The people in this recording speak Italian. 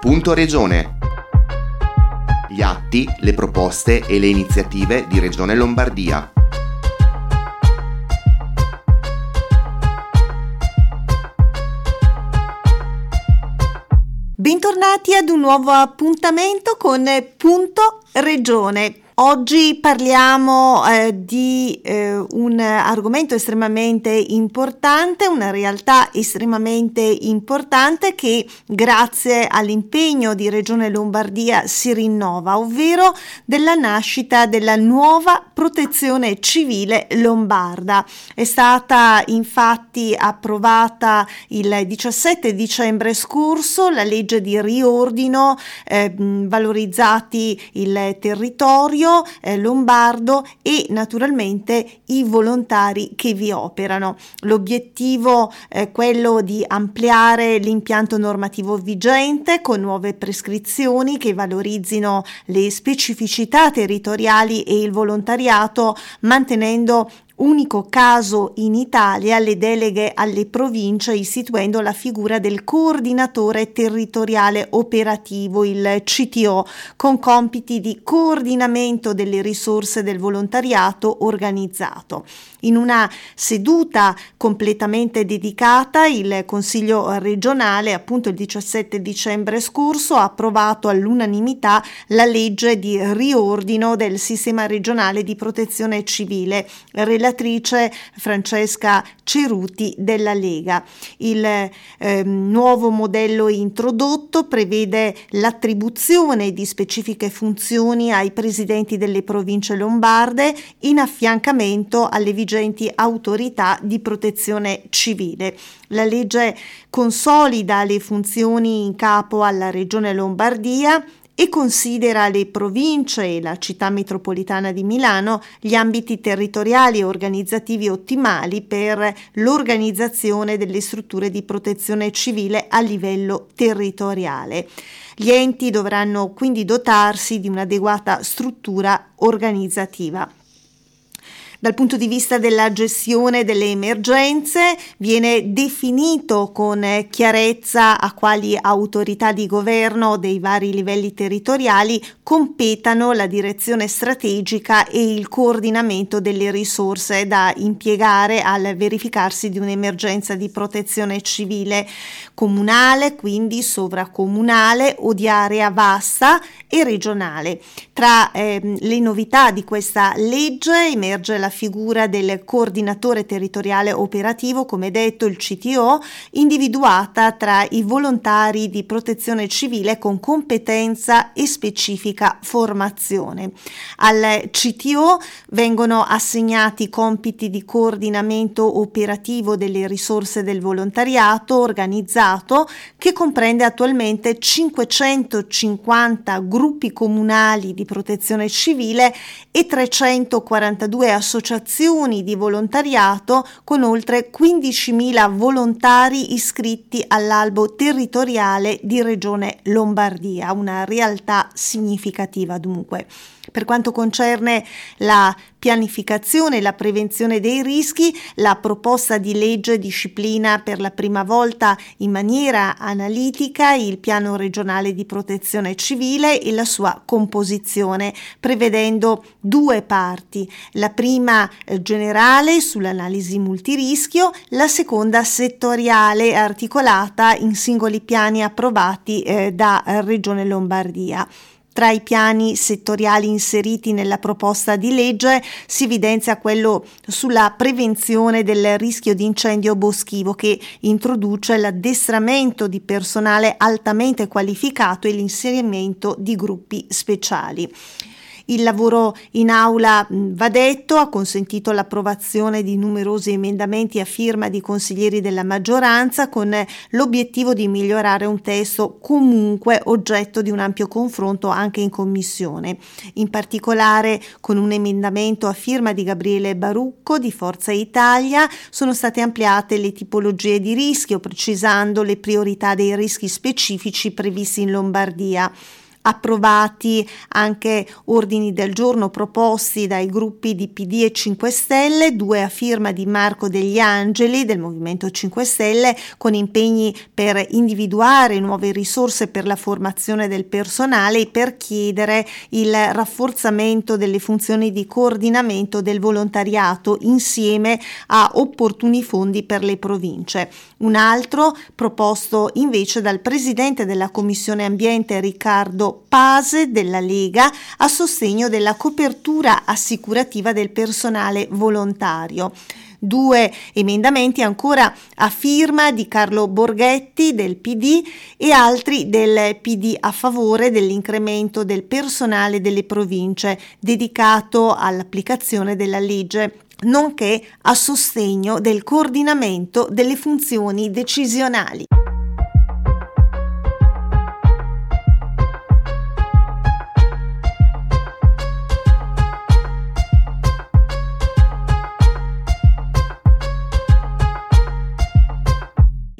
Punto Regione. Gli atti, le proposte e le iniziative di Regione Lombardia. Bentornati ad un nuovo appuntamento con Punto Regione. Oggi parliamo eh, di eh, un argomento estremamente importante, una realtà estremamente importante che grazie all'impegno di Regione Lombardia si rinnova, ovvero della nascita della nuova protezione civile lombarda. È stata infatti approvata il 17 dicembre scorso la legge di riordino eh, valorizzati il territorio eh, lombardo e naturalmente i volontari che vi operano. L'obiettivo è quello di ampliare l'impianto normativo vigente con nuove prescrizioni che valorizzino le specificità territoriali e il volontariato mantenendo unico caso in Italia le deleghe alle province istituendo la figura del coordinatore territoriale operativo, il CTO, con compiti di coordinamento delle risorse del volontariato organizzato. In una seduta completamente dedicata, il Consiglio regionale, appunto il 17 dicembre scorso, ha approvato all'unanimità la legge di riordino del sistema regionale di protezione civile relatrice Francesca Ceruti della Lega. Il eh, nuovo modello introdotto prevede l'attribuzione di specifiche funzioni ai presidenti delle province lombarde in affiancamento alle vigenti autorità di protezione civile. La legge consolida le funzioni in capo alla Regione Lombardia e considera le province e la città metropolitana di Milano gli ambiti territoriali e organizzativi ottimali per l'organizzazione delle strutture di protezione civile a livello territoriale. Gli enti dovranno quindi dotarsi di un'adeguata struttura organizzativa. Dal punto di vista della gestione delle emergenze viene definito con chiarezza a quali autorità di governo dei vari livelli territoriali competano la direzione strategica e il coordinamento delle risorse da impiegare al verificarsi di un'emergenza di protezione civile comunale, quindi sovracomunale o di area vasta e regionale. Tra eh, le novità di questa legge emerge la figura del coordinatore territoriale operativo, come detto il CTO, individuata tra i volontari di protezione civile con competenza e specifica formazione. Al CTO vengono assegnati compiti di coordinamento operativo delle risorse del volontariato organizzato che comprende attualmente 550 gruppi comunali di protezione civile e 342 associazioni di volontariato con oltre 15.000 volontari iscritti all'albo territoriale di Regione Lombardia, una realtà significativa dunque. Per quanto concerne la pianificazione e la prevenzione dei rischi, la proposta di legge disciplina per la prima volta in maniera analitica il piano regionale di protezione civile e la sua composizione, prevedendo due parti, la prima eh, generale sull'analisi multirischio, la seconda settoriale articolata in singoli piani approvati eh, da eh, Regione Lombardia. Tra i piani settoriali inseriti nella proposta di legge si evidenzia quello sulla prevenzione del rischio di incendio boschivo che introduce l'addestramento di personale altamente qualificato e l'inserimento di gruppi speciali. Il lavoro in aula va detto, ha consentito l'approvazione di numerosi emendamenti a firma di consiglieri della maggioranza con l'obiettivo di migliorare un testo comunque oggetto di un ampio confronto anche in commissione. In particolare con un emendamento a firma di Gabriele Barucco di Forza Italia sono state ampliate le tipologie di rischio precisando le priorità dei rischi specifici previsti in Lombardia. Approvati anche ordini del giorno proposti dai gruppi di PD e 5 Stelle, due a firma di Marco degli Angeli del Movimento 5 Stelle con impegni per individuare nuove risorse per la formazione del personale e per chiedere il rafforzamento delle funzioni di coordinamento del volontariato insieme a opportuni fondi per le province. Un altro proposto invece dal presidente della Commissione Ambiente Riccardo Pase della Lega a sostegno della copertura assicurativa del personale volontario due emendamenti ancora a firma di Carlo Borghetti del PD e altri del PD a favore dell'incremento del personale delle province dedicato all'applicazione della legge nonché a sostegno del coordinamento delle funzioni decisionali.